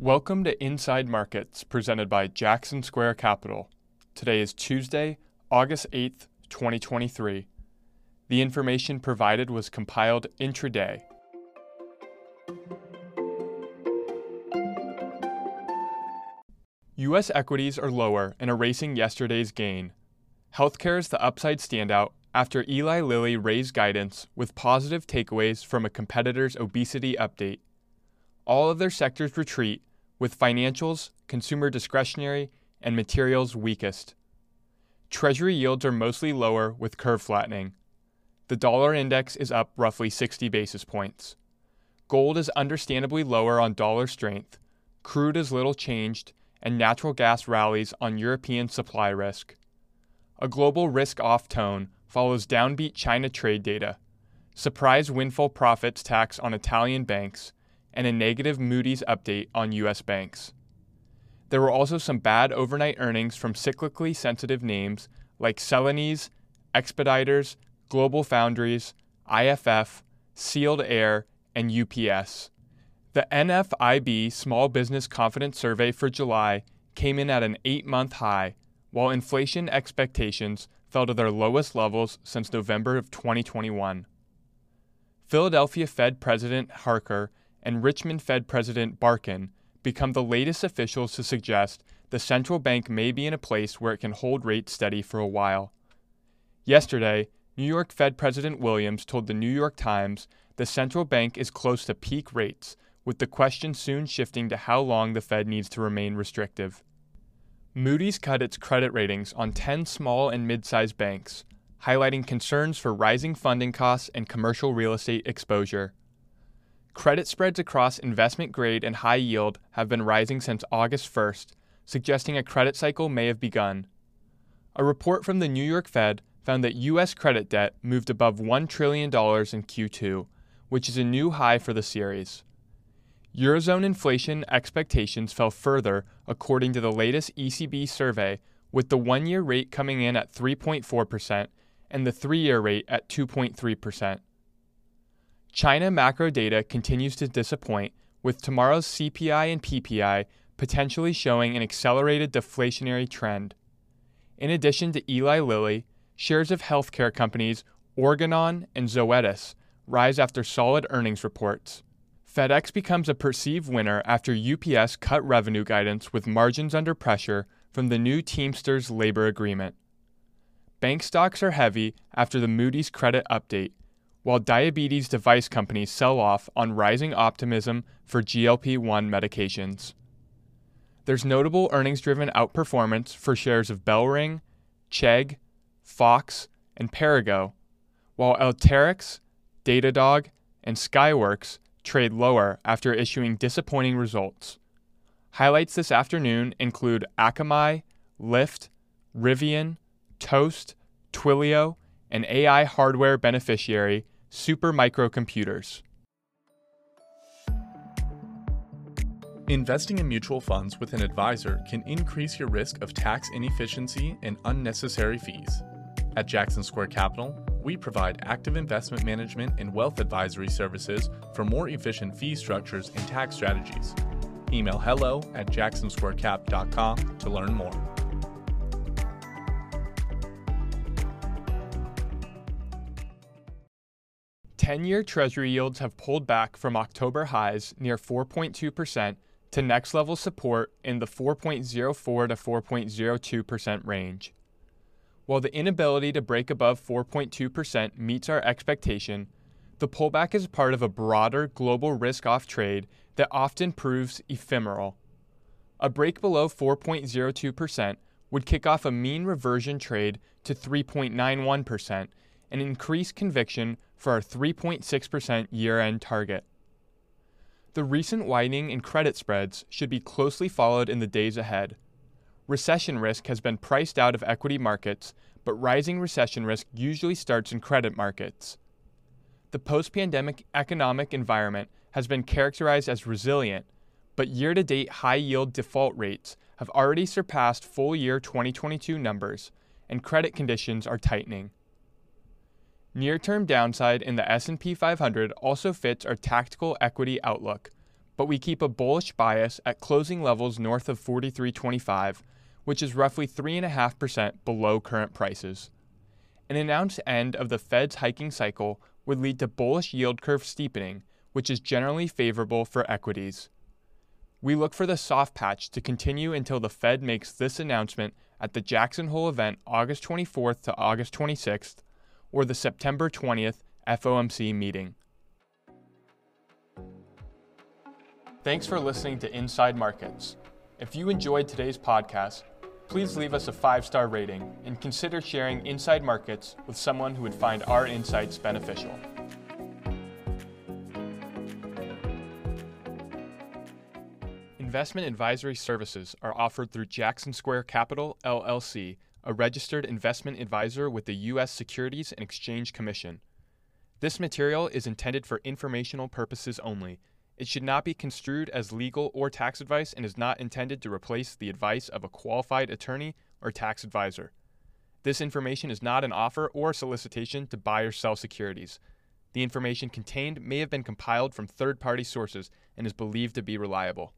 Welcome to Inside Markets, presented by Jackson Square Capital. Today is Tuesday, August 8th, 2023. The information provided was compiled intraday. U.S. equities are lower and erasing yesterday's gain. Healthcare is the upside standout after Eli Lilly raised guidance with positive takeaways from a competitor's obesity update. All of their sectors retreat, with financials, consumer discretionary, and materials weakest. Treasury yields are mostly lower with curve flattening. The dollar index is up roughly 60 basis points. Gold is understandably lower on dollar strength, crude is little changed, and natural gas rallies on European supply risk. A global risk off tone follows downbeat China trade data, surprise windfall profits tax on Italian banks, and a negative Moody's update on U.S. banks. There were also some bad overnight earnings from cyclically sensitive names like Celanese, Expeditors, Global Foundries, IFF, Sealed Air, and UPS. The NFIB Small Business Confidence Survey for July came in at an eight month high, while inflation expectations fell to their lowest levels since November of 2021. Philadelphia Fed President Harker and Richmond Fed President Barkin become the latest officials to suggest the central bank may be in a place where it can hold rates steady for a while. Yesterday, New York Fed President Williams told the New York Times the central bank is close to peak rates with the question soon shifting to how long the Fed needs to remain restrictive. Moody's cut its credit ratings on 10 small and mid sized banks, highlighting concerns for rising funding costs and commercial real estate exposure. Credit spreads across investment grade and high yield have been rising since August 1st, suggesting a credit cycle may have begun. A report from the New York Fed found that U.S. credit debt moved above $1 trillion in Q2, which is a new high for the series. Eurozone inflation expectations fell further according to the latest ECB survey, with the one year rate coming in at 3.4% and the three year rate at 2.3%. China macro data continues to disappoint, with tomorrow's CPI and PPI potentially showing an accelerated deflationary trend. In addition to Eli Lilly, shares of healthcare companies Organon and Zoetis rise after solid earnings reports. FedEx becomes a perceived winner after UPS cut revenue guidance with margins under pressure from the new Teamsters labor agreement. Bank stocks are heavy after the Moody's credit update, while diabetes device companies sell off on rising optimism for GLP 1 medications. There's notable earnings driven outperformance for shares of Bellring, Chegg, Fox, and Perrigo, while Alteryx, Datadog, and Skyworks trade lower after issuing disappointing results. Highlights this afternoon include Akamai, Lyft, Rivian, Toast, Twilio, and AI hardware beneficiary Supermicro Computers. Investing in mutual funds with an advisor can increase your risk of tax inefficiency and unnecessary fees. At Jackson Square Capital, we provide active investment management and wealth advisory services for more efficient fee structures and tax strategies. Email hello at jacksonsquarecap.com to learn more. Ten-year Treasury yields have pulled back from October highs near 4.2% to next level support in the 4.04 to 4.02% range. While the inability to break above 4.2% meets our expectation, the pullback is part of a broader global risk off trade that often proves ephemeral. A break below 4.02% would kick off a mean reversion trade to 3.91% and increase conviction for our 3.6% year end target. The recent widening in credit spreads should be closely followed in the days ahead recession risk has been priced out of equity markets, but rising recession risk usually starts in credit markets. The post pandemic economic environment has been characterized as resilient, but year to date high yield default rates have already surpassed full year 2022 numbers, and credit conditions are tightening. Near-term downside in the S&P 500 also fits our tactical equity outlook, but we keep a bullish bias at closing levels north of 43.25, which is roughly 3.5% below current prices. An announced end of the Fed's hiking cycle would lead to bullish yield curve steepening, which is generally favorable for equities. We look for the soft patch to continue until the Fed makes this announcement at the Jackson Hole event August 24th to August 26th or the September 20th FOMC meeting. Thanks for listening to Inside Markets. If you enjoyed today's podcast, please leave us a five star rating and consider sharing Inside Markets with someone who would find our insights beneficial. Investment advisory services are offered through Jackson Square Capital, LLC, a registered investment advisor with the U.S. Securities and Exchange Commission. This material is intended for informational purposes only it should not be construed as legal or tax advice and is not intended to replace the advice of a qualified attorney or tax advisor. This information is not an offer or solicitation to buy or sell securities. The information contained may have been compiled from third party sources and is believed to be reliable.